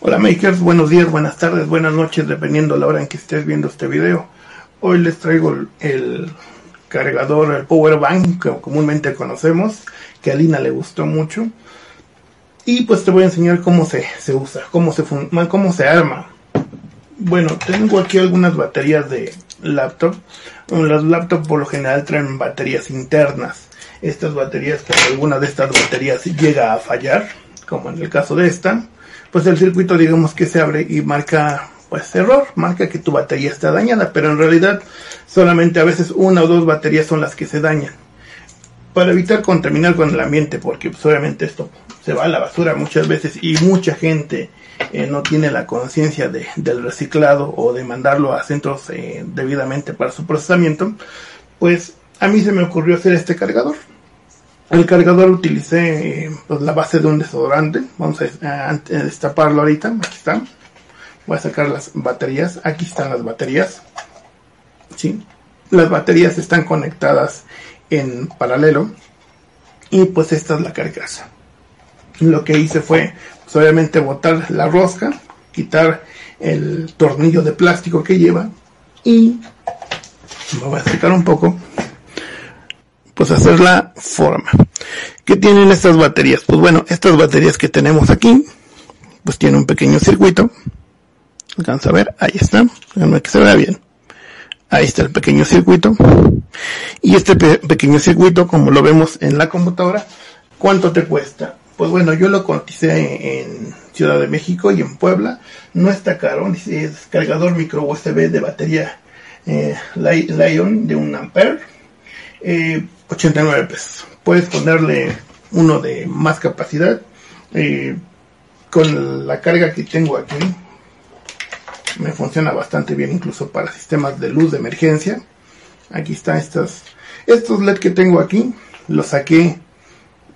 Hola makers, buenos días, buenas tardes, buenas noches, dependiendo la hora en que estés viendo este video. Hoy les traigo el cargador, el power bank que comúnmente conocemos, que a Lina le gustó mucho. Y pues te voy a enseñar cómo se, se usa, cómo se, cómo se arma. Bueno, tengo aquí algunas baterías de laptop. Las laptops por lo general traen baterías internas. Estas baterías, cuando alguna de estas baterías llega a fallar, como en el caso de esta, pues el circuito digamos que se abre y marca pues error, marca que tu batería está dañada, pero en realidad solamente a veces una o dos baterías son las que se dañan. Para evitar contaminar con el ambiente, porque pues, obviamente esto se va a la basura muchas veces y mucha gente eh, no tiene la conciencia de, del reciclado o de mandarlo a centros eh, debidamente para su procesamiento, pues a mí se me ocurrió hacer este cargador. El cargador utilicé pues, la base de un desodorante. Vamos a, destaparlo ahorita. Aquí está. Voy a sacar las baterías. Aquí están las baterías. ¿Sí? Las baterías están conectadas en paralelo. Y pues esta es la carcasa. Lo que hice fue pues, obviamente botar la rosca, quitar el tornillo de plástico que lleva y me voy a acercar un poco pues hacer la forma ¿qué tienen estas baterías? pues bueno estas baterías que tenemos aquí pues tiene un pequeño circuito alcanza a ver ahí está déjame que se vea bien ahí está el pequeño circuito y este pequeño circuito como lo vemos en la computadora ¿cuánto te cuesta? Pues bueno, yo lo coticé en Ciudad de México y en Puebla. No está caro, es cargador micro USB de batería eh, Lion de un ampere. 89 eh, pesos. Puedes ponerle uno de más capacidad. Eh, con la carga que tengo aquí, me funciona bastante bien incluso para sistemas de luz de emergencia. Aquí están estos, estos LED que tengo aquí. Los saqué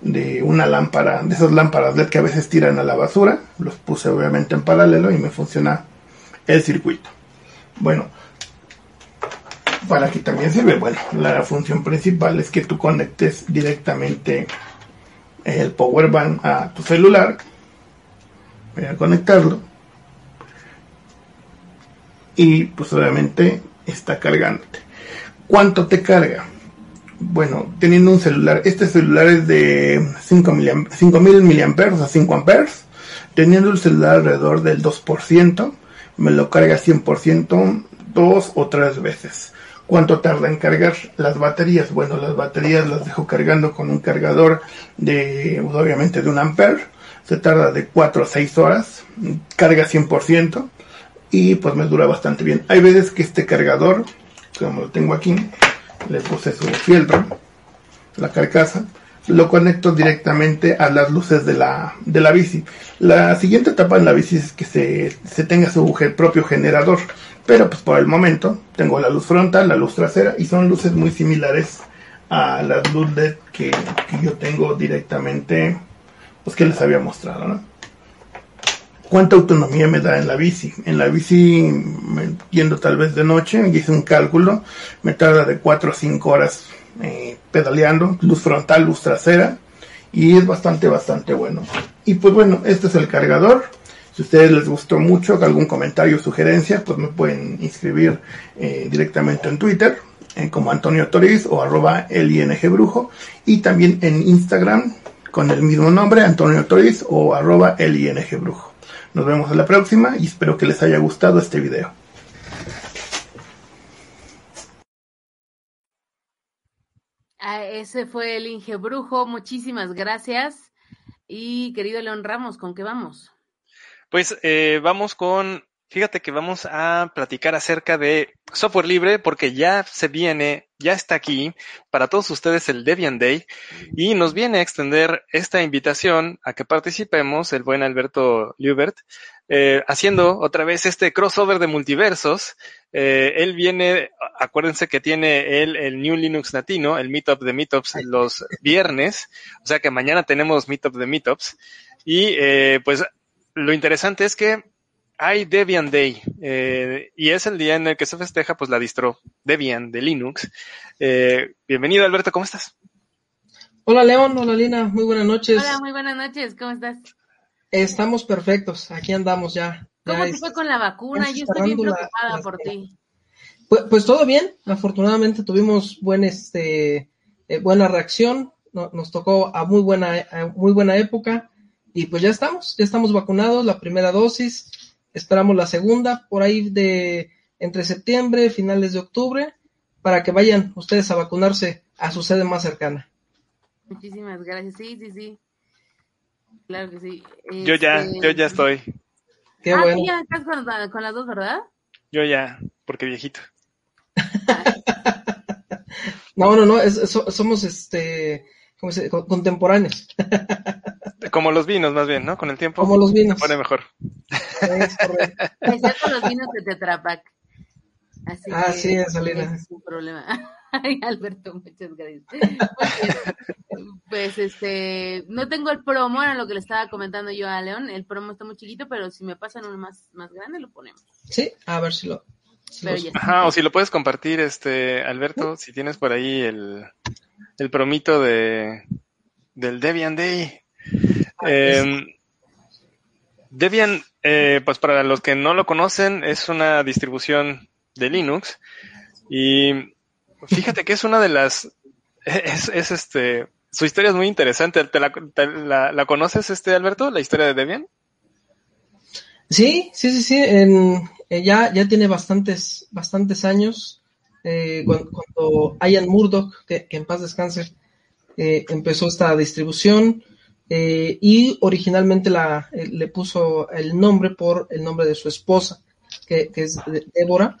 de una lámpara, de esas lámparas LED que a veces tiran a la basura. Los puse obviamente en paralelo y me funciona el circuito. Bueno, para que también sirve, bueno, la función principal es que tú conectes directamente el power bank a tu celular. Voy a conectarlo. Y pues obviamente está cargándote. ¿Cuánto te carga? bueno, teniendo un celular, este celular es de 5000 mAh, o sea, 5 amperes, teniendo el celular alrededor del 2%, me lo carga 100% dos o tres veces. ¿Cuánto tarda en cargar las baterías? Bueno, las baterías las dejo cargando con un cargador de, obviamente, de un amper. Se tarda de 4 a 6 horas, carga 100% y pues me dura bastante bien. Hay veces que este cargador, como lo tengo aquí, le puse su fieltro, la carcasa, lo conecto directamente a las luces de la, de la bici. La siguiente etapa en la bici es que se, se tenga su propio generador, pero pues por el momento tengo la luz frontal, la luz trasera y son luces muy similares a las luces que, que yo tengo directamente, pues que les había mostrado, cuánta autonomía me da en la bici. En la bici, yendo tal vez de noche, hice un cálculo, me tarda de 4 a 5 horas eh, pedaleando, luz frontal, luz trasera, y es bastante, bastante bueno. Y pues bueno, este es el cargador. Si a ustedes les gustó mucho, algún comentario o sugerencia, pues me pueden inscribir eh, directamente en Twitter, eh, como Antonio Toriz o arroba brujo, y también en Instagram con el mismo nombre, Antonio Toriz o arroba brujo. Nos vemos en la próxima y espero que les haya gustado este video. Ah, ese fue el Inge Brujo, muchísimas gracias. Y querido León Ramos, ¿con qué vamos? Pues eh, vamos con Fíjate que vamos a platicar acerca de software libre porque ya se viene, ya está aquí para todos ustedes el Debian Day y nos viene a extender esta invitación a que participemos, el buen Alberto Liubert, eh, haciendo otra vez este crossover de multiversos. Eh, él viene, acuérdense que tiene él el New Linux Latino, el Meetup de Meetups los viernes, o sea que mañana tenemos Meetup de Meetups y eh, pues lo interesante es que hay Debian Day eh, y es el día en el que se festeja pues la distro Debian de Linux. Eh, bienvenido Alberto, ¿cómo estás? Hola León, hola Lina, muy buenas noches. Hola, muy buenas noches, ¿cómo estás? Estamos perfectos, aquí andamos ya. ¿Cómo ya te fue con la vacuna? Yo estoy bien la- preocupada la- por ti. Pues, pues todo bien, afortunadamente tuvimos buen este eh, buena reacción, no- nos tocó a muy buena a muy buena época y pues ya estamos, ya estamos vacunados, la primera dosis, esperamos la segunda por ahí de entre septiembre, finales de octubre, para que vayan ustedes a vacunarse a su sede más cercana. Muchísimas gracias. Sí, sí, sí. Claro que sí. Yo ya, Este, yo ya estoy, Qué ah, bueno. ya estás con, la- con las dos, ¿verdad? yo ya, porque viejito. No, no, no, es- so- somos este ¿cómo se dice? Co- contemporáneos. Como los vinos más bien, ¿no? Con el tiempo Como los vinos. se pone mejor. Es correcto. Excepto los vinos de Tetra Pak. Así Ah, que sí, Salina. ese es un problema. Ay, Alberto, muchas gracias. Bien. Pues este, no tengo el promo, era lo que le estaba comentando yo a León. El promo está muy chiquito, pero si me pasan uno más, más grande, lo ponemos. Sí, a ver si lo. Pero ya. Ajá, o si lo puedes compartir, este, Alberto, si tienes por ahí el, el promito de, del Debian Day. Eh, Debian, eh, pues para los que no lo conocen, es una distribución de Linux y fíjate que es una de las, es, es este, su historia es muy interesante. ¿Te la, te la- la conoces, este, Alberto, la historia de Debian? Sí, sí, sí, sí. en- eh, ya, ya tiene bastantes, bastantes años. eh, cuando, cuando Ian Murdoch, que, en paz descanse, eh, empezó esta distribución eh, y originalmente la, le puso el nombre por el nombre de su esposa, que, es Débora,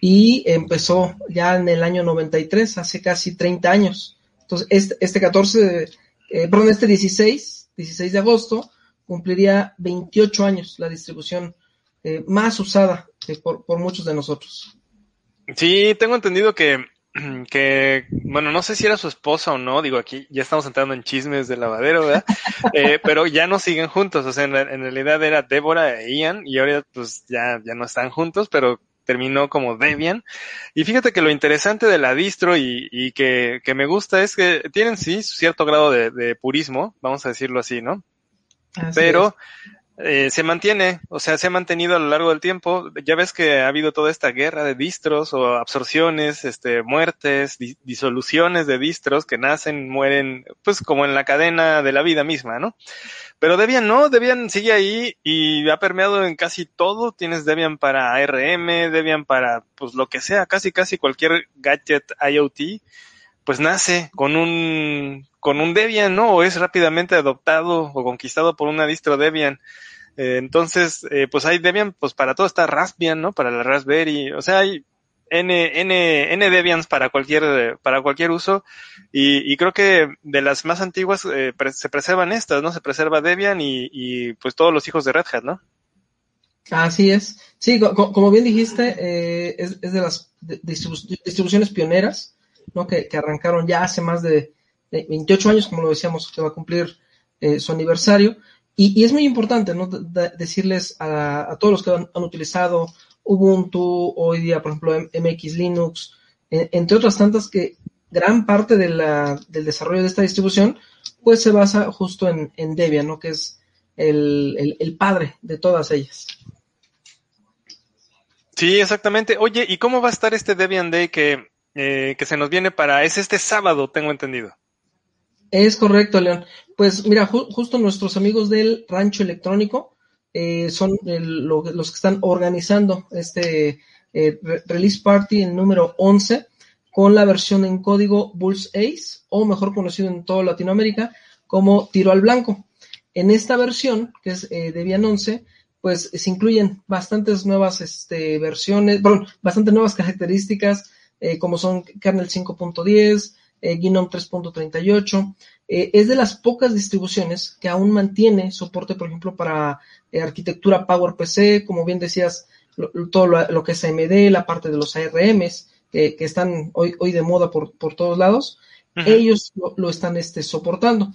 y empezó ya en el año 93, hace casi 30 años. Entonces, este, este 14, de- eh, perdón, este 16, 16 de agosto, cumpliría 28 años la distribución eh, más usada eh, por, por muchos de nosotros. Sí, tengo entendido que, que, bueno, no sé si era su esposa o no, digo, aquí ya estamos entrando en chismes de lavadero, ¿verdad? Eh, pero ya no siguen juntos, o sea, en, en realidad era Débora e Ian y ahora pues ya, ya no están juntos, pero terminó como Debian. Y fíjate que lo interesante de la distro y, y que, que me gusta es que tienen sí cierto grado de, de purismo, vamos a decirlo así, ¿no? Así pero eh, se mantiene, o sea, se ha mantenido a lo largo del tiempo. Ya ves que ha habido toda esta guerra de distros o absorciones, este, muertes, di- disoluciones de distros que nacen, mueren, pues como en la cadena de la vida misma, ¿no? Pero Debian no, Debian sigue ahí y ha permeado en casi todo. Tienes Debian para ARM, Debian para, pues lo que sea, casi casi cualquier gadget IoT, pues nace con un, con un Debian, ¿no? O es rápidamente adoptado o conquistado por una distro Debian. Eh, entonces, eh, pues hay Debian, pues para todo está Raspbian, ¿no? Para la Raspberry, o sea, hay N, N, N Debians para cualquier, para cualquier uso. Y, y creo que de las más antiguas eh, se preservan estas, ¿no? Se preserva Debian y, y pues todos los hijos de Red Hat, ¿no? Así es. Sí, co- co- como bien dijiste, eh, es, es de las distribuciones pioneras, ¿no? Que arrancaron ya hace más de, de 28 años, como lo decíamos, que va a cumplir eh, su aniversario. Y, es muy importante, ¿no? De- de- decirles a, todos los que han, utilizado Ubuntu, hoy día, por ejemplo, MX Linux, en- entre otras tantas que gran parte de la, del desarrollo de esta distribución, pues se basa justo en, en Debian, ¿no? Que es el, el- el padre de todas ellas. Sí, exactamente. Oye, ¿y cómo va a estar este Debian Day que, eh, que se nos viene para, es este sábado, tengo entendido? Es correcto, León. Pues mira, ju- justo nuestros amigos del Rancho Electrónico eh, son los que están organizando este eh, re- Release Party, el número 11, con la versión en código Bulls Ace, o mejor conocido en toda Latinoamérica como Tiro al Blanco. En esta versión, que es eh, Debian 11, pues se incluyen bastantes nuevas este, versiones, perdón, bastantes nuevas características, eh, como son kernel 5.10, eh, GNOME 3.38. Eh, es de las pocas distribuciones que aún mantiene soporte, por ejemplo, para eh, arquitectura PowerPC, como bien decías, lo- todo lo, lo que es AMD, la parte de los ARMs, que, que están hoy, hoy de moda por, por todos lados, ellos lo, lo están este, soportando.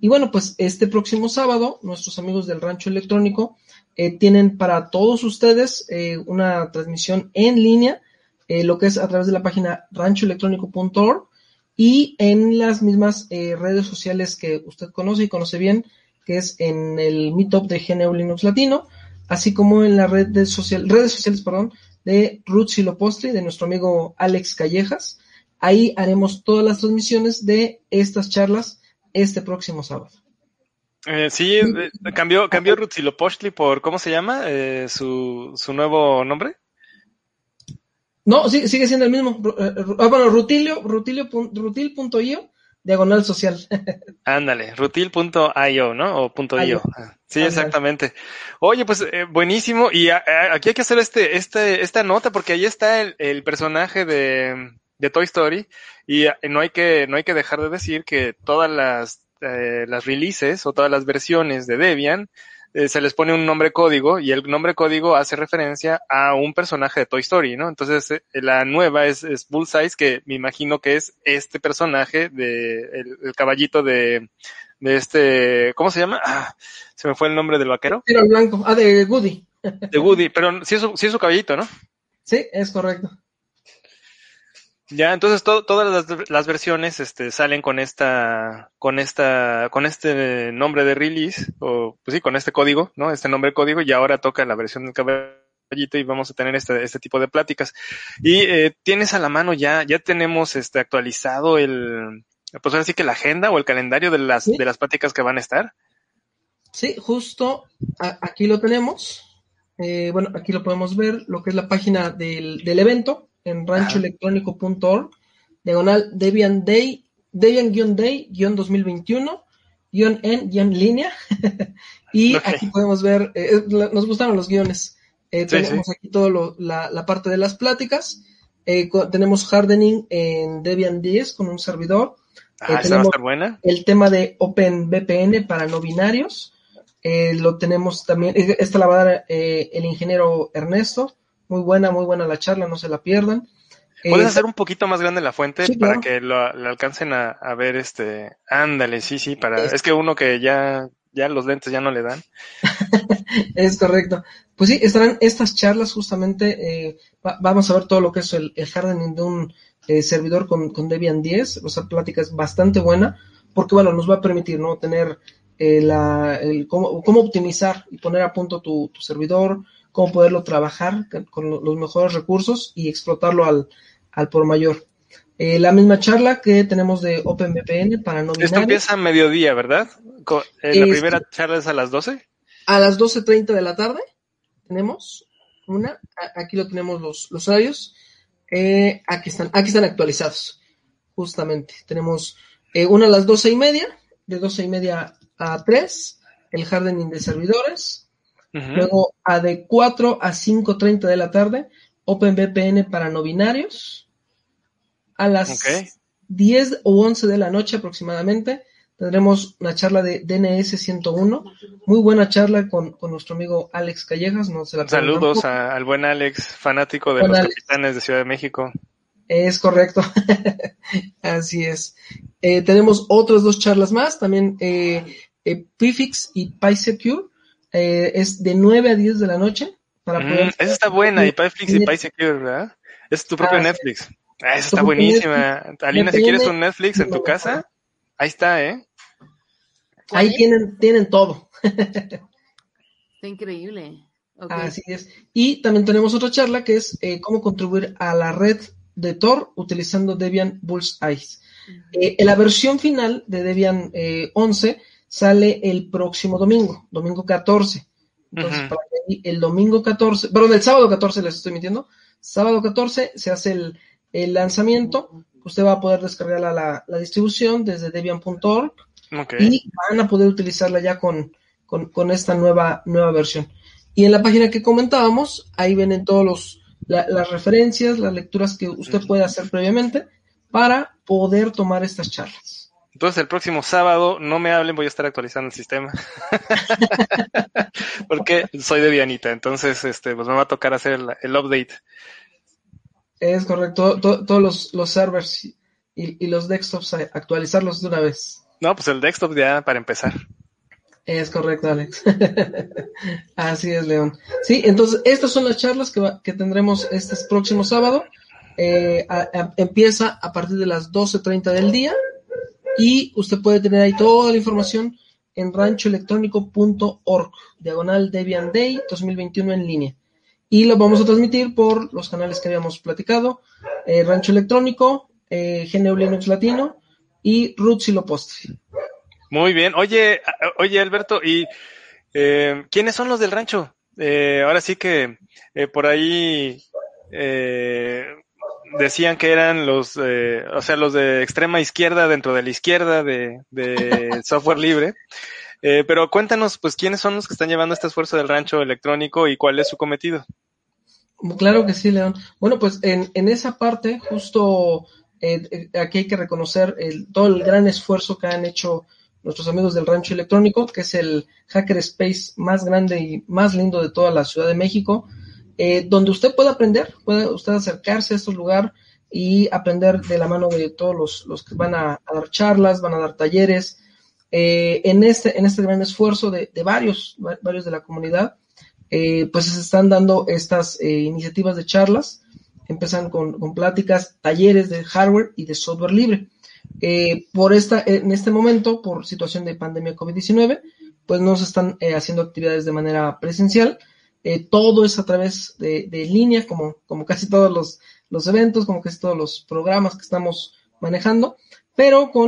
Y bueno, pues este próximo sábado, nuestros amigos del Rancho Electrónico eh, tienen para todos ustedes eh, una transmisión en línea, eh, lo que es a través de la página ranchoelectrónico.org y en las mismas eh, redes sociales que usted conoce y conoce bien, que es en el Meetup de GNU Linux Latino, así como en las redes, social, redes sociales perdón, de Ruth Postri, de nuestro amigo Alex Callejas. Ahí haremos todas las transmisiones de estas charlas este próximo sábado. Eh, sí, eh, cambió, cambió Rutzilopostli por, ¿cómo se llama? Eh, su, su nuevo nombre. No, sí, sigue siendo el mismo. Eh, ah, bueno, Rutilio, Rutilio, rutil.io, diagonal social. Ándale, rutil.io, ¿no? O punto .io. Ah, sí, exactamente. Oye, pues eh, buenísimo. Y a, a, aquí hay que hacer este, este, esta nota porque ahí está el, el personaje de, de Toy Story y no hay que, no hay que dejar de decir que todas las, eh, las releases o todas las versiones de Debian eh, se les pone un nombre código y el nombre código hace referencia a un personaje de Toy Story, ¿no? Entonces eh, la nueva es, es Bullseye, que me imagino que es este personaje de el, el caballito de, de este, ¿cómo se llama? Ah, se me fue el nombre del vaquero. Era blanco, ah, de Woody. De Woody, pero sí es su, sí es su caballito, ¿no? Sí, es correcto. Ya, entonces to todas las, las, versiones este, salen con esta, con esta, con este nombre de release, o pues sí, con este código, ¿no? Este nombre código, y ahora toca la versión del caballito y vamos a tener este, este tipo de pláticas. Y eh, tienes a la mano ya, ya tenemos este actualizado el, pues ahora sí que la agenda o el calendario de las, ¿Sí? de las pláticas que van a estar. Sí, justo aquí lo tenemos. Eh, bueno, aquí lo podemos ver, lo que es la página del, del evento en ranchoelectrónico.org, diagonal Debian Day, Debian-Day-2021, guion en, guion línea. y okay. aquí podemos ver, eh, nos gustaron los guiones. Eh, sí, tenemos sí. aquí todo la, la, parte de las pláticas. Eh, tenemos hardening en Debian 10 con un servidor. Ah, esa va a estar buena. El tema de OpenVPN para no binarios. lo tenemos también, esta la va a dar el ingeniero Ernesto muy buena, muy buena la charla, no se la pierdan. ¿Puedes eh, hacer un poquito más grande la fuente sí, para claro. que lo, lo alcancen a, a, ver este? Ándale, sí, sí, para. Es, es que uno que ya, ya los lentes ya no le dan. es correcto. Pues sí, estarán estas charlas justamente, eh, va, vamos a ver todo lo que es el, el hardening de un eh, servidor con, con, Debian 10, o sea, plática es bastante buena, porque bueno, nos va a permitir, ¿no? Tener eh, la, el, cómo, cómo optimizar y poner a punto tu, tu servidor, cómo poderlo trabajar con los mejores recursos y explotarlo al, al por mayor. Eh, la misma charla que tenemos de OpenVPN para no Esto empieza a mediodía, ¿verdad? Eh, ¿La este, primera charla es a las 12? A las 12.30 de la tarde tenemos una. Aquí lo tenemos los, los horarios. Eh, aquí, están, aquí están actualizados, justamente. Tenemos eh, una a las 12 y media, de 12 y media a 3, el hardening de servidores, Uh-huh. Luego, a de 4 a 5.30 de la tarde, OpenVPN para no binarios. A las okay. 10 o 11 de la noche aproximadamente, tendremos una charla de DNS 101. Muy buena charla con, con nuestro amigo Alex Callejas. No se la Saludos a, al buen Alex, fanático de buen los Alex. capitanes de Ciudad de México. Es correcto. Así es. Eh, tenemos otras dos charlas más, también eh, eh, Pifix y PySecure eh, es de 9 a 10 de la noche. Para mm, poder... esa está buena, y Netflix y PySecure, ¿verdad? Es tu propio ah, Netflix. Ah, esa está buenísima. Netflix. Alina, si quieres un Netflix en tu casa, ahí está, ¿eh? Ahí tienen, tienen todo. está increíble. Okay. Así es. Y también tenemos otra charla que es eh, cómo contribuir a la red de Tor utilizando Debian Bullseye. Eh, en la versión final de Debian eh, 11 sale el próximo domingo, domingo 14. Entonces, uh -huh. para que el domingo 14, perdón, el sábado 14 les estoy mintiendo, sábado 14 se hace el, el lanzamiento, usted va a poder descargar la, la, la distribución desde debian.org okay. y van a poder utilizarla ya con, con, con, esta nueva, nueva versión. Y en la página que comentábamos, ahí vienen todos los, la, las referencias, las lecturas que usted puede hacer previamente para poder tomar estas charlas. Entonces el próximo sábado, no me hablen, voy a estar actualizando el sistema. Porque soy de Vianita, entonces este, pues me va a tocar hacer el, el update. Es correcto, todos los, los, servers y, y, los desktops actualizarlos de una vez. No, pues el desktop ya para empezar. Es correcto, Alex. Así es, León. Sí, entonces estas son las charlas que, va- que tendremos este próximo sábado. Eh, a- a- empieza a partir de las 12.30 del día y usted puede tener ahí toda la información en ranchoelectrónico.org, diagonal Debian Day 2021 en línea. Y lo vamos a transmitir por los canales que habíamos platicado, eh, Rancho Electrónico, eh, GNU Linux Latino y Roots y lo. Muy bien. Oye, oye, Alberto, ¿y eh, quiénes son los del rancho? Eh, ahora sí que eh, por ahí eh, decían que eran los, eh, o sea, los de extrema izquierda dentro de la izquierda de, de software libre. Eh, pero cuéntanos, pues, quiénes son los que están llevando este esfuerzo del rancho electrónico y cuál es su cometido. Claro que sí, León. Bueno, pues en, en esa parte, justo eh, eh, aquí hay que reconocer el, todo el gran esfuerzo que han hecho nuestros amigos del Rancho Electrónico, que es el hacker space más grande y más lindo de toda la Ciudad de México, eh, donde usted puede aprender, puede usted acercarse a este lugar y aprender de la mano de todos los, los que van a, dar charlas, van a dar talleres, eh, en, este, en este gran esfuerzo de, de varios, va- varios de la comunidad eh, pues se están dando estas eh, iniciativas de charlas, empiezan con, con pláticas, talleres de hardware y de software libre. Por esta, en este momento, por situación de pandemia COVID-19, pues no se están haciendo actividades de manera presencial. Eh, todo es a través de, de línea, como, como casi todos los, los eventos, como casi todos los programas que estamos manejando, pero con